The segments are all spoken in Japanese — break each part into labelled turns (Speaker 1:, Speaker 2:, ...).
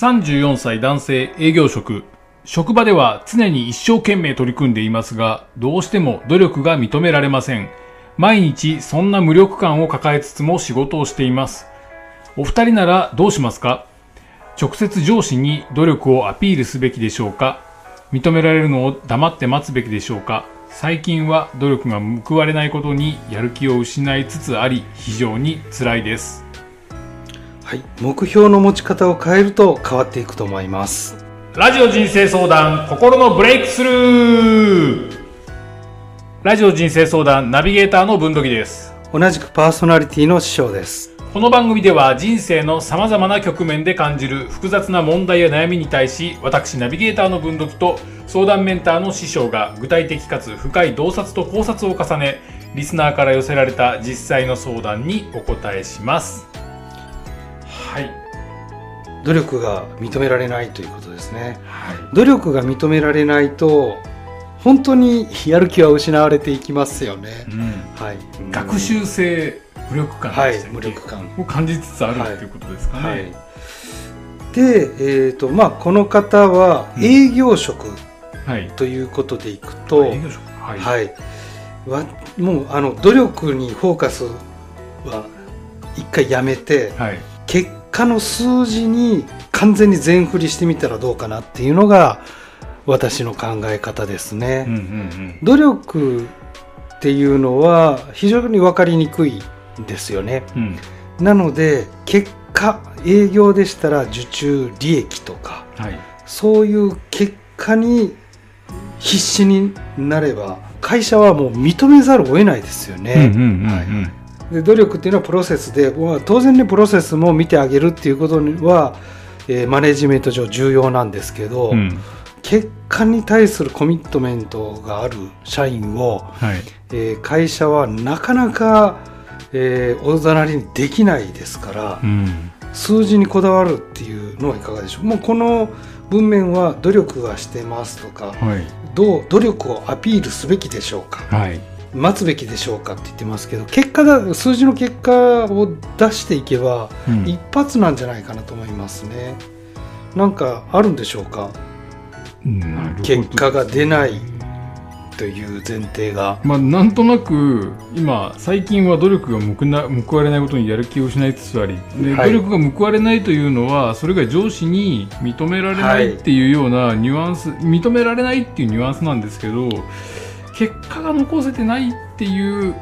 Speaker 1: 34歳男性営業職。職場では常に一生懸命取り組んでいますが、どうしても努力が認められません。毎日そんな無力感を抱えつつも仕事をしています。お二人ならどうしますか？直接上司に努力をアピールすべきでしょうか？認められるのを黙って待つべきでしょうか？最近は努力が報われないことにやる気を失いつつあり非常に辛いです
Speaker 2: はい、目標の持ち方を変えると変わっていくと思います。
Speaker 1: ラジオ人生相談心のブレイクスルー。ラジオ人生相談ナビゲーターの文土器です。
Speaker 2: 同じくパーソナリティの師匠です。
Speaker 1: この番組では人生の様々な局面で感じる複雑な問題や悩みに対し私ナビゲーターの文土器と相談メンターの師匠が具体的かつ深い洞察と考察を重ねリスナーから寄せられた実際の相談にお答えしますはい、
Speaker 2: 努力が認められないということですね。
Speaker 1: はい、
Speaker 2: 努力が認められないと本当にやる気は失われていきますよね。
Speaker 1: うん。
Speaker 2: はい。
Speaker 1: 学習性無力感
Speaker 2: はい無力感。
Speaker 1: を感じつつあるっていうことですかね、
Speaker 2: はい。で、えーとまあ、この方は
Speaker 1: うん。
Speaker 2: 営業職
Speaker 1: はい。
Speaker 2: ということでいくと、
Speaker 1: 営業職。はい。
Speaker 2: はもうあの努力にフォーカスは一回やめて
Speaker 1: はい。
Speaker 2: 結果の数字に完全に全振りしてみたらどうかなっていうのが私の考え方ですね。
Speaker 1: うんうん
Speaker 2: 努力っていうのは非常に分かりにくいんですよね。
Speaker 1: うん。うん。
Speaker 2: なので結果営業でしたら受注利益とか
Speaker 1: はい。
Speaker 2: そういう結果に必死になれば会社はもう認めざるを得ないですよね。
Speaker 1: うんうんうん
Speaker 2: はいで努力っていうのはプロセスで、まあ当然ねプロセスも見てあげるっていうことは、えーマネジメント上重要なんですけど、
Speaker 1: うん。
Speaker 2: 結果に対するコミットメントがある社員を、
Speaker 1: はい。
Speaker 2: えー会社はなかなか、えーおざなりにできないですから、
Speaker 1: うん。
Speaker 2: 数字にこだわるっていうのはいかがでしょうもうこの文面は努力はしてますとか
Speaker 1: はい。
Speaker 2: どう努力をアピールすべきでしょうか
Speaker 1: はい。
Speaker 2: 待つべきでしょうかって言ってますけど結果だ数字の結果を出していけば
Speaker 1: うん。
Speaker 2: 一発なんじゃないかなと思いますね。なんかあるんでしょうか？結果が出ない。という前提が。
Speaker 1: まあ、なんとなく今最近は努力が報われないことにやる気を失いつつありで、
Speaker 2: はい。
Speaker 1: 努力が報われないというのはそれが上司に認められないっていうようなニュアンス、認められないっていうニュアンスなんですけど結果が残せてないっていう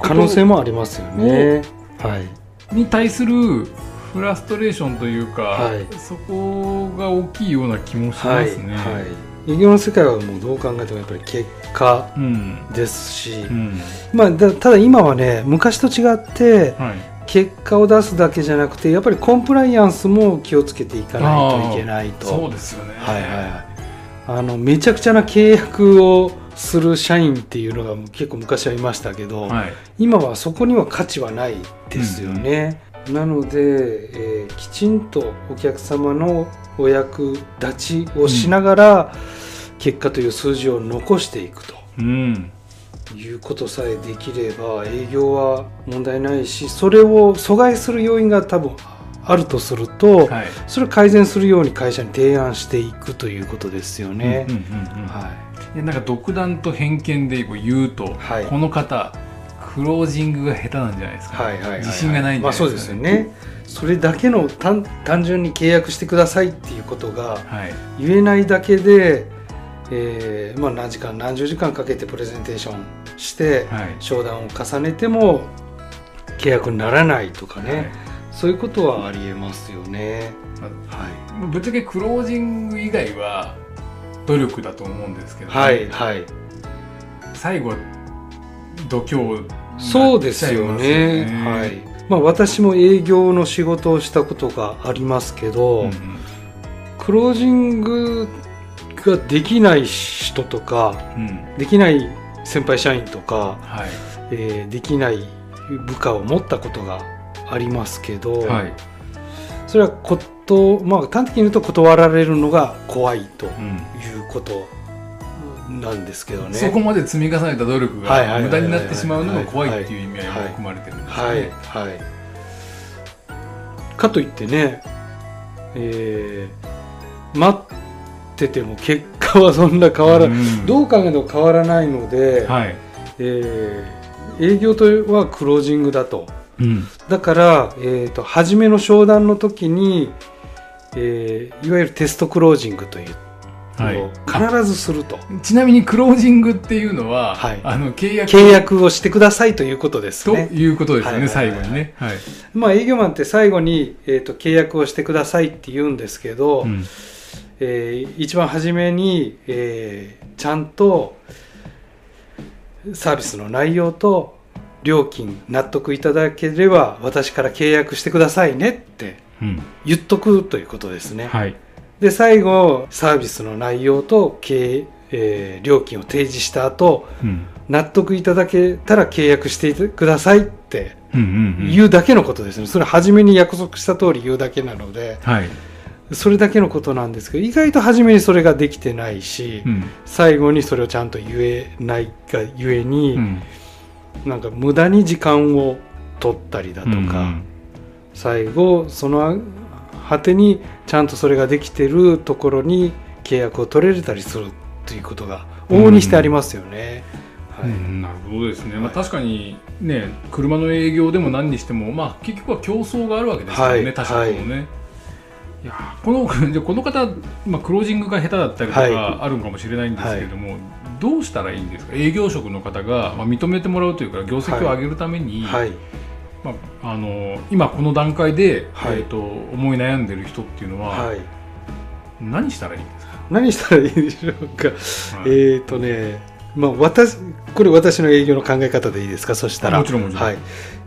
Speaker 2: 可能性もありますよね。はい
Speaker 1: に対するフラストレーションというか、
Speaker 2: はい。
Speaker 1: そこが大きいような気もし
Speaker 2: はい
Speaker 1: ますね。
Speaker 2: はい。営業の世界はもうどう考えてもやっぱり結果
Speaker 1: うん。
Speaker 2: ですし、
Speaker 1: うん。
Speaker 2: まあ、だただ今はね昔と違って
Speaker 1: はい。
Speaker 2: 結果を出すだけじゃなくてやっぱりコンプライアンスも気をつけていかないといけないと。
Speaker 1: そうですよね。
Speaker 2: はいはいはい。あのめちゃくちゃな契約をする社員っていうのが結構昔はいましたけど、
Speaker 1: はい。
Speaker 2: 今はそこには価値はないですよね。なので、えーきちんとお客様のお役立ちをしながら、結果という数字を残していくと。
Speaker 1: うん。
Speaker 2: いうことさえできれば営業は問題ないしそれを阻害する要因が多分あるとすると、
Speaker 1: はい。
Speaker 2: それを改善するように会社に提案していくということですよね。
Speaker 1: うんうんうんうん。
Speaker 2: はい
Speaker 1: でなんか独断と偏見で言うと、
Speaker 2: はい。
Speaker 1: この方クロージングが下手なんじゃないですか、
Speaker 2: はいはいはいはい。
Speaker 1: 自信がないんじ
Speaker 2: まあ
Speaker 1: ゃないですか、
Speaker 2: そうですよね。それだけの単単純に契約してくださいっていうことが
Speaker 1: はい。
Speaker 2: 言えないだけで、えーまあ、何時間何十時間かけてプレゼンテーションして
Speaker 1: はい。
Speaker 2: 商談を重ねても契約にならないとかね、
Speaker 1: はい。
Speaker 2: そういうことはありえますよね。は
Speaker 1: まあぶっちゃけクロージング以外は努力だと思うんですけ
Speaker 2: い、
Speaker 1: ど、
Speaker 2: はい、はい、
Speaker 1: 最後度胸
Speaker 2: そうですよね。はい。まあ私も営業の仕事をしたことがありますけど、
Speaker 1: うんうん。
Speaker 2: クロージングができない人とか
Speaker 1: うん。
Speaker 2: できない先輩社員とか、
Speaker 1: はい。
Speaker 2: えーできない部下を持ったことがありますけど、
Speaker 1: はい
Speaker 2: それはこと、まあ、端的に言うと断られるのが怖いという
Speaker 1: うん
Speaker 2: ことなんですけどね。
Speaker 1: そこまで積み重ねた努力が無駄になってしまうのが怖いっていう意味合いも含まれてるんですね。
Speaker 2: はいはい。かといってねえー待ってても結果はそんな変わらない、
Speaker 1: うん
Speaker 2: どう考えても変わらないので、
Speaker 1: はい。
Speaker 2: えー営業とはクロージングだと
Speaker 1: うん。
Speaker 2: だから、えー、と初めの商談の時に、えーいわゆるテストクロージングという
Speaker 1: はい
Speaker 2: のを必ずすると、
Speaker 1: ちなみにクロージングっていうのは、
Speaker 2: はい
Speaker 1: あの契約
Speaker 2: 契約をしてくださいということです
Speaker 1: と
Speaker 2: ね。
Speaker 1: いうことですよね、
Speaker 2: はいはいはい
Speaker 1: 最後にね。はい。
Speaker 2: まあ営業マンって最後に、えー、と契約をしてくださいって言うんですけど、
Speaker 1: うん
Speaker 2: えー一番初めに、えーちゃんとサービスの内容と料金納得いただければ私から契約してくださいねって
Speaker 1: うん。
Speaker 2: 言っとくということですね。
Speaker 1: はい。
Speaker 2: で最後サービスの内容と経、えー料金を提示した後
Speaker 1: うん。
Speaker 2: 納得いただけたら契約してくださいって
Speaker 1: うんうんうん。
Speaker 2: 言うだけのことですね、それ初めに約束した通り言うだけなので
Speaker 1: はい。
Speaker 2: それだけのことなんですけど意外と初めにそれができてないし、
Speaker 1: うん。
Speaker 2: 最後にそれをちゃんと言えないがゆえに、
Speaker 1: うん。
Speaker 2: なんか無駄に時間を取ったりだとか、
Speaker 1: うん
Speaker 2: 最後その果てにちゃんとそれができてるところに契約を取れたりするということが往々にしてありますよね。はい。
Speaker 1: うん。なるほどですね、まあ、
Speaker 2: はい
Speaker 1: 確かにね車の営業でも何にしても、まあ、結局は競争があるわけですよね、
Speaker 2: はい。
Speaker 1: 他社ともね、い、やーこのこの方、まあ、クロージングが下手だったりと
Speaker 2: はい。
Speaker 1: かあるのかもしれないんですけれども、どうしたらいいんですか？営業職の方が、まあ、認めてもらうというか業績を上げるために、
Speaker 2: はい。
Speaker 1: まあ、あの今この段階で、
Speaker 2: はい。
Speaker 1: えー、と思い悩んでる人っていうのは、
Speaker 2: はい。
Speaker 1: 何したらいいんですか、
Speaker 2: 何したらいいでしょうか？
Speaker 1: はい。
Speaker 2: えっ、とね、まあ私これ私の営業の考え方でいいですか？そしたら。
Speaker 1: もちろんもちろん。
Speaker 2: はい。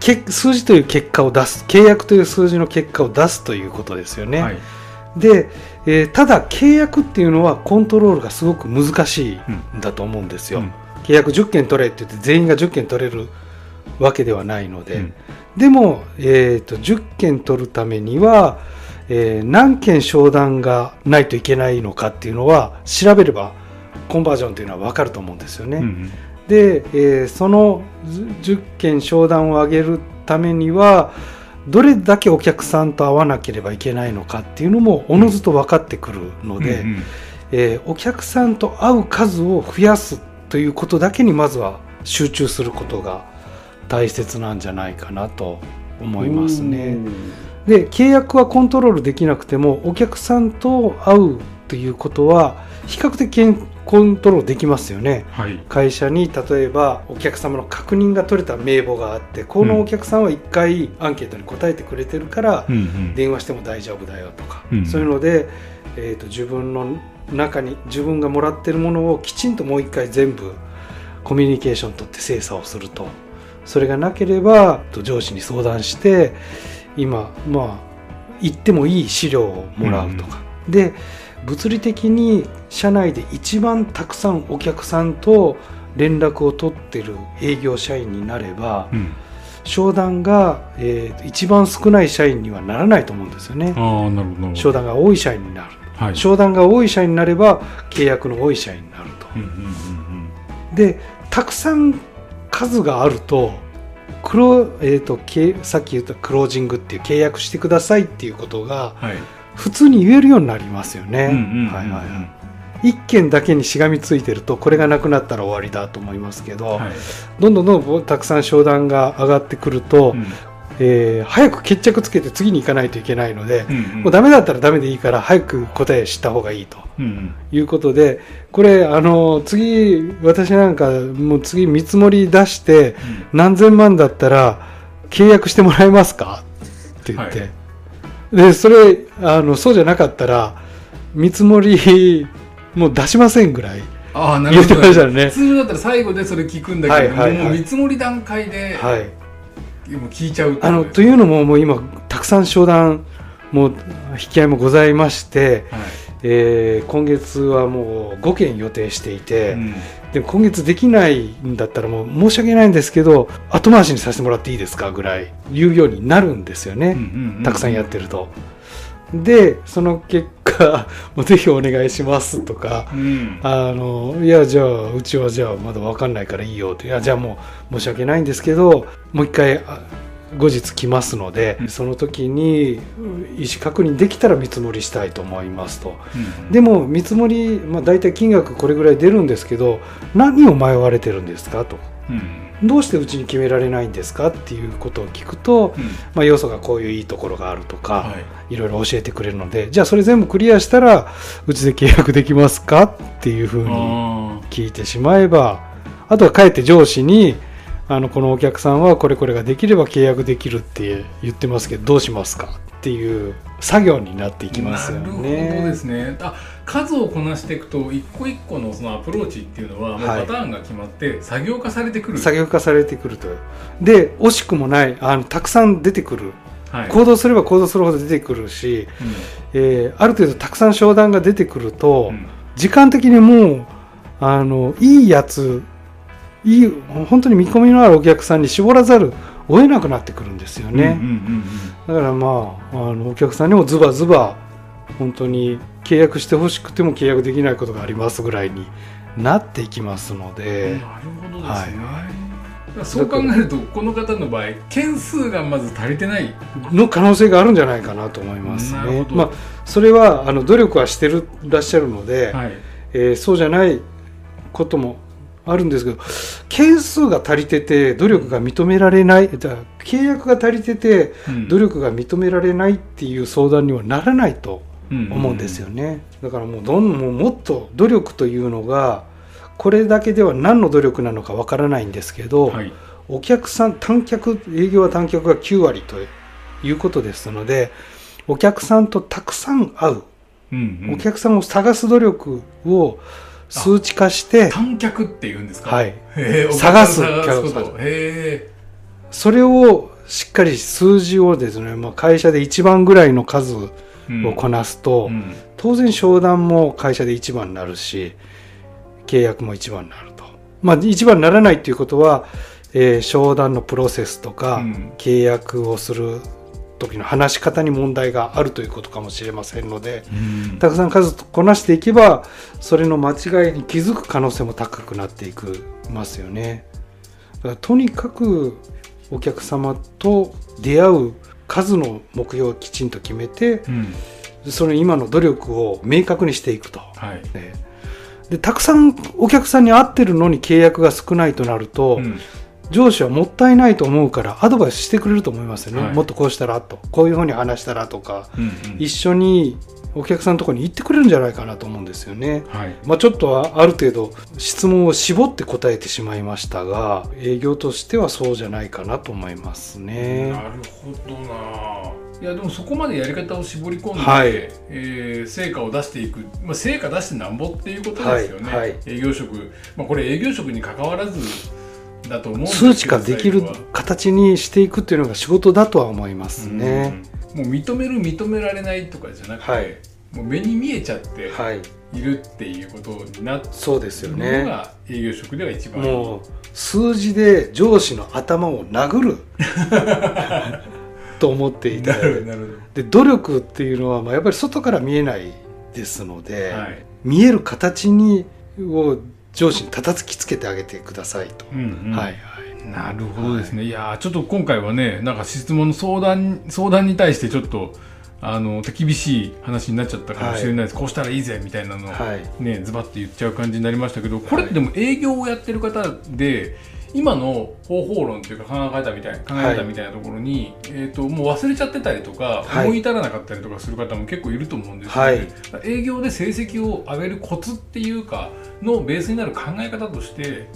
Speaker 2: け数字という結果を出す契約という数字の結果を出すということですよね。
Speaker 1: はい
Speaker 2: で、えーただ契約っていうのはコントロールがすごく難しい
Speaker 1: うん
Speaker 2: んだと思うんですよ。
Speaker 1: うん
Speaker 2: 契約10件取れって言って全員が10件取れるわけではないので、
Speaker 1: うん
Speaker 2: でも、えー、と10件取るためには、えー何件商談がないといけないのかっていうのは調べればコンバージョンというのは分かると思うんですよね。
Speaker 1: うん
Speaker 2: で、えーそのず10件商談を上げるためにはどれだけお客さんと会わなければいけないのかっていうのもおのずと分かってくるので、
Speaker 1: うんうん。
Speaker 2: えーお客さんと会う数を増やすということだけにまずは集中することが大切なんじゃないかなと思いますね。で契約はコントロールできなくてもお客さんと会うということは比較的コントロールできますよね。
Speaker 1: はい。
Speaker 2: 会社に例えばお客様の確認が取れた名簿があってこのお客さんは1回アンケートに答えてくれてるから、
Speaker 1: うんうん。
Speaker 2: 電話しても大丈夫だよとか、
Speaker 1: うん
Speaker 2: そういうので、えー、と自分の中に自分がもらってるものをきちんともう一回全部コミュニケーション取って精査をすると。それがなければと上司に相談して今まあ言ってもいい資料をもらうとか、で物理的に社内で一番たくさんお客さんと連絡を取ってる営業社員になれば、
Speaker 1: うん
Speaker 2: 商談が、えー一番少ない社員にはならないと思うんですよね。
Speaker 1: ああなるほど
Speaker 2: 商談が多い社員になる。
Speaker 1: はい
Speaker 2: 商談が多い社員になれば契約の多い社員になると。
Speaker 1: うんうんうん
Speaker 2: で、たくさん数があると、クロえー、とけさっき言ったクロージングっていう契約してくださいっていうことが
Speaker 1: うんはい
Speaker 2: 普通に言えるようになりますよね。一件だけにしがみついてるとこれがなくなったら終わりだと思いますけど、
Speaker 1: はい。
Speaker 2: どんどんどんどんたくさん商談が上がってくると、
Speaker 1: うん。
Speaker 2: えー早く決着つけて次に行かないといけないので、
Speaker 1: うんうん。
Speaker 2: もうダメだったらダメでいいから早く答え知った方がいいと。
Speaker 1: うんうん。
Speaker 2: いうことでこれあの次私なんかもう次見積もり出して何千万だったら契約してもらえますか？って言って、
Speaker 1: はい
Speaker 2: でそれあのそうじゃなかったら見積もりもう出しませんぐらい
Speaker 1: ああなるほど
Speaker 2: 言ってましたね。
Speaker 1: 普通だったら最後でそれ聞くんだけれども、
Speaker 2: はいはいはい。
Speaker 1: もう見積もり段階で、
Speaker 2: はい。
Speaker 1: もう聞いちゃう
Speaker 2: あの
Speaker 1: こと
Speaker 2: いうのももう今たくさん商談もう引き合いもございまして、
Speaker 1: はい。
Speaker 2: えー今月はもう5件予定していて、
Speaker 1: うん
Speaker 2: でも今月できないんだったらもう申し訳ないんですけど後回しにさせてもらっていいですかぐらい言うようになるんですよね、
Speaker 1: うんうんうん
Speaker 2: たくさんやってると。でその結果 もうぜひお願いしますとか
Speaker 1: うん。
Speaker 2: あのいやじゃあうちはじゃあまだ分かんないからいいよっていやじゃあもう申し訳ないんですけどもう一回あ後日来ますので、
Speaker 1: うん。
Speaker 2: その時に意思確認できたら見積もりしたいと思いますと。
Speaker 1: うん。
Speaker 2: でも見積もり、まあ、大体金額これぐらい出るんですけど何を迷われてるんですかと。
Speaker 1: うん。
Speaker 2: どうしてうちに決められないんですかっていうことを聞くと、
Speaker 1: うん。
Speaker 2: まあ、要素がこういういいところがあるとか、
Speaker 1: はい。
Speaker 2: いろいろ教えてくれるのでじゃあそれ全部クリアしたらうちで契約できますかっていうふうに
Speaker 1: あ
Speaker 2: 聞いてしまえばあとは帰って上司にあのこのお客さんはこれこれができれば契約できるって言ってますけどどうしますかっていう作業になっていきますよ
Speaker 1: なるほど
Speaker 2: ね。
Speaker 1: ですね。あ数をこなしていくと一個一個のそのアプローチっていうのはもう
Speaker 2: はい。
Speaker 1: パターンが決まって作業化されてくる、
Speaker 2: 作業化されてくると。で惜しくもないあのたくさん出てくる。
Speaker 1: はい。
Speaker 2: 行動すれば行動するほど出てくるし、えーある程度たくさん商談が出てくると、
Speaker 1: うんうん。
Speaker 2: 時間的にもうあのいいやついい本当に見込みのあるお客さんに絞らざるを得なくなってくるんですよね、だからまああのお客さんにもズバズバ本当に契約してほしくても契約できないことがありますぐらいになっていきますの
Speaker 1: うん
Speaker 2: で、
Speaker 1: なるほどですね、
Speaker 2: はい。
Speaker 1: そう考えるとこの方の場合件数がまず足りてない
Speaker 2: の可能性があるんじゃないかなと思います
Speaker 1: なるほ。ど。
Speaker 2: ねまあ、それはあの努力はしてるらっしゃるので、
Speaker 1: はい。
Speaker 2: えーそうじゃないこともあるんですけど件数が足りてて努力が認められないじゃあ契約が足りてて
Speaker 1: うん。
Speaker 2: 努力が認められないっていう相談にはならないと
Speaker 1: うん。
Speaker 2: 思うんですよね、だからもうどんもうもっと努力というのがこれだけでは何の努力なのかわからないんですけど、
Speaker 1: はい。
Speaker 2: お客さん短客営業は短客が9割ということですのでお客さんとたくさん会う、
Speaker 1: うんうん。
Speaker 2: お客さんを探す努力を数値化して
Speaker 1: 観客って言うんですか？
Speaker 2: はい。探す
Speaker 1: 探すこ
Speaker 2: 探
Speaker 1: とへ
Speaker 2: それをしっかり数字をですね、まあ、会社で一番ぐらいの数を
Speaker 1: え
Speaker 2: こなすと、
Speaker 1: うん。
Speaker 2: 当然商談も会社で一番になるし契約も一番になると。まあ一番にならないっていうことは、えー商談のプロセスとか、
Speaker 1: うん。
Speaker 2: 契約をする時の話し方に問題があるということかもしれませんので
Speaker 1: うん。
Speaker 2: たくさん数こなしていけばそれの間違いに気づく可能性も高くなっていくますよね。だからとにかくお客様と出会う数の目標をきちんと決めて
Speaker 1: うん。
Speaker 2: その今の努力を明確にしていくと。
Speaker 1: はい。
Speaker 2: ね。でたくさんお客さんに会ってるのに契約が少ないとなると、
Speaker 1: うん
Speaker 2: 上司はもったいないと思うからアドバイスしてくれると思いますよね、
Speaker 1: はい。
Speaker 2: もっとこうしたらと。こういうふうに話したらとか、
Speaker 1: うんうん。
Speaker 2: 一緒にお客さんのところに行ってくれるんじゃないかなと思うんですよね。
Speaker 1: はい。
Speaker 2: まあ、ちょっとはある程度質問を絞って答えてしまいましたが営業としてはそうじゃないかなと思いますね。
Speaker 1: なるほどな。いやでもそこまでやり方を絞り込んで、
Speaker 2: はい。
Speaker 1: えー成果を出していく、まあ、成果出してなんぼっていうことですよね、
Speaker 2: はいはい。
Speaker 1: 営業職、まあ、これ営業職に関わらずだと思うんですけど
Speaker 2: 数値化できる形にしていくっていうのが仕事だとは思いますね。
Speaker 1: うん。もう認める認められないとかじゃなくて、
Speaker 2: はい。
Speaker 1: もう目に見えちゃって
Speaker 2: はい、
Speaker 1: いるっていうことになって
Speaker 2: そうですよね。
Speaker 1: が営業職では一番
Speaker 2: もう数字で上司の頭を殴る。と思っていた
Speaker 1: なるほどなる。
Speaker 2: で努力っていうのはまあやっぱり外から見えないですので、
Speaker 1: はい。
Speaker 2: 見える形にを上司に叩きつけてあげてくださいと、
Speaker 1: うんうん。
Speaker 2: はいはい。
Speaker 1: なるほどですね、い、やーちょっと今回はねなんか質問の相談相談に対してちょっとあの手厳しい話になっちゃったかもしれないです、こうしたらいいぜみたいなのを、
Speaker 2: はい。
Speaker 1: ねズバッと言っちゃう感じになりましたけどこれってでも営業をやってる方で今の方法論というか考え方みたいな考え方みたいなところに、えー、ともう忘れちゃってたりとか、
Speaker 2: はい。
Speaker 1: 思い至らなかったりとかする方も結構いると思うんですよ
Speaker 2: はい。
Speaker 1: ね、営業で成績を上げるコツっていうかのベースになる考え方として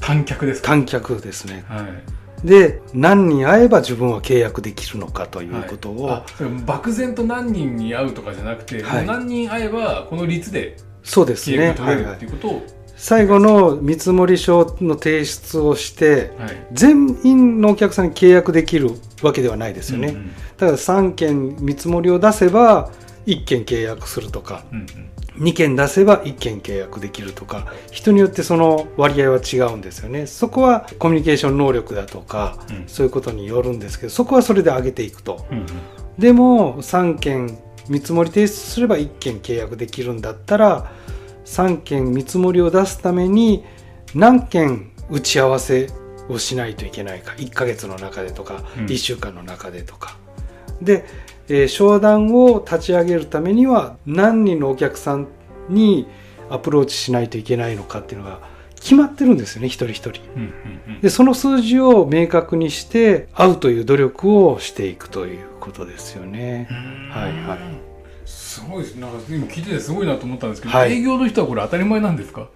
Speaker 1: 短脚ですか？
Speaker 2: 観客ですね。
Speaker 1: はい。
Speaker 2: で何人会えば自分は契約できるのかということを、
Speaker 1: はい漠然と何人に会うとかじゃなくて、
Speaker 2: はい。
Speaker 1: 何人会えばこの率で
Speaker 2: そうですね。
Speaker 1: 契約取れる
Speaker 2: はいはい
Speaker 1: ってい。うことを、
Speaker 2: 最後の見積書の提出をして
Speaker 1: はい。
Speaker 2: 全員のお客さんに契約できるわけではないですよね、
Speaker 1: うん
Speaker 2: だから3件見積もりを出せば1件契約するとか
Speaker 1: うんうん。
Speaker 2: 2件出せば1件契約できるとか人によってその割合は違うんですよね。そこはコミュニケーション能力だとか
Speaker 1: うん。
Speaker 2: そういうことによるんですけどそこはそれで上げていくと。
Speaker 1: うんうん。
Speaker 2: でも3件見積もり提出すれば1件契約できるんだったら3件見積もりを出すために何件打ち合わせをしないといけないか。1ヶ月の中でとか、
Speaker 1: うん。
Speaker 2: 1週間の中でとか。で、えー商談を立ち上げるためには何人のお客さんにアプローチしないといけないのかっていうのが決まってるんですよね一人一人。
Speaker 1: うんうんうん。
Speaker 2: でその数字を明確にして会うという努力をしていくということですよね。はいはい
Speaker 1: すごいです。なんか今聞いててすごいなと思ったんですけど、
Speaker 2: はい。
Speaker 1: 営業の人はこれ当たり前なんですか？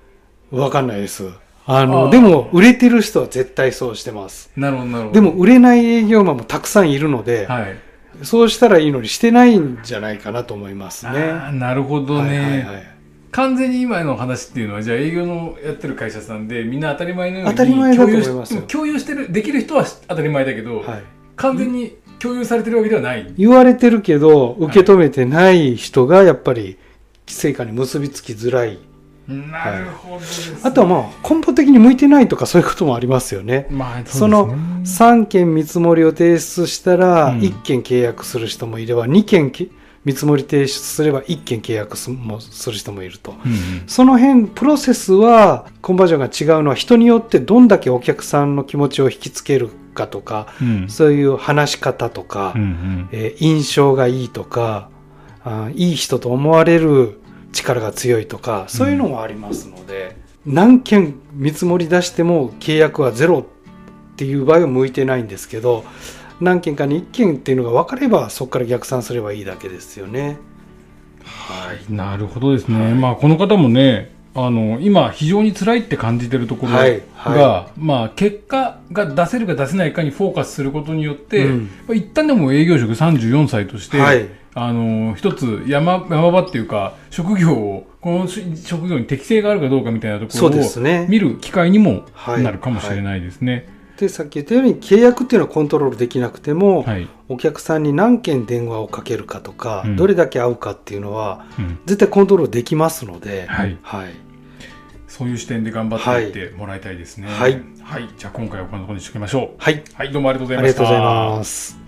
Speaker 2: わかんないです。あのでも売れてる人は絶対そうしてます。
Speaker 1: なるほどなるほど。
Speaker 2: でも売れない営業マンもたくさんいるので、
Speaker 1: はい。
Speaker 2: そうしたらいいのにしてないんじゃないかなと思います
Speaker 1: あ
Speaker 2: ね。
Speaker 1: ーなるほどね、
Speaker 2: はいはいはい。
Speaker 1: 完全に今の話っていうのはじゃあ営業のやってる会社さんでみんな当たり前のように
Speaker 2: 当たり前だと
Speaker 1: 共有共有してるできる人は当たり前だけど、
Speaker 2: はい。
Speaker 1: 完全に共有されてるわけではない、
Speaker 2: 言われてるけど受け止めてない人がやっぱり成果に結びつきづらい。
Speaker 1: なるほどね。
Speaker 2: あとはまあ根本的に向いてないとかそういうこともありますよね。
Speaker 1: まあ
Speaker 2: その3件見積もりを提出したら
Speaker 1: うん。
Speaker 2: 1件契約する人もいれば2件き見積もり提出すれば1件契約すもする人もいると。
Speaker 1: うんうん。
Speaker 2: その辺、プロセスは、コンバージョンが違うのは、人によってどんだけお客さんの気持ちを引きつけるかとか、
Speaker 1: うん
Speaker 2: そういう話し方とか、
Speaker 1: うんうん
Speaker 2: えー印象がいいとかあー、いい人と思われる力が強いとか、そういうのもありますので、何件見積もり出しても契約はゼロっていう場合は向いてないんですけど、何件かに1件っていうのが分かれば、そこから逆算すればいいだけですよね。
Speaker 1: はい、なるほどですね。まあ、この方もね、あの、今、非常に辛いって感じてるところが、
Speaker 2: はい。は
Speaker 1: まあ、結果が出せるか出せないかにフォーカスすることによって、
Speaker 2: うん。
Speaker 1: まあ一旦でも営業職34歳として、
Speaker 2: はい。
Speaker 1: あの、一つ山、山場っていうか、職業を、この職業に適性があるかどうかみたいなところを
Speaker 2: ですね。
Speaker 1: 見る機会にも
Speaker 2: はい。
Speaker 1: なるかもしれないですね。
Speaker 2: でさっき言ったように契約っていうのはコントロールできなくても、
Speaker 1: はい。
Speaker 2: お客さんに何件電話をかけるかとか、
Speaker 1: うん。
Speaker 2: どれだけ会うかっていうのは
Speaker 1: うん。
Speaker 2: 絶対コントロールできますので、
Speaker 1: はい。
Speaker 2: はい、
Speaker 1: そういう視点で頑張っていってもらいたいですね。
Speaker 2: はい
Speaker 1: はい。じゃあ今回はこのところにしておきましょう。
Speaker 2: はい
Speaker 1: はい、どうもありがとうござい
Speaker 2: あ
Speaker 1: ました。
Speaker 2: りがとうございます。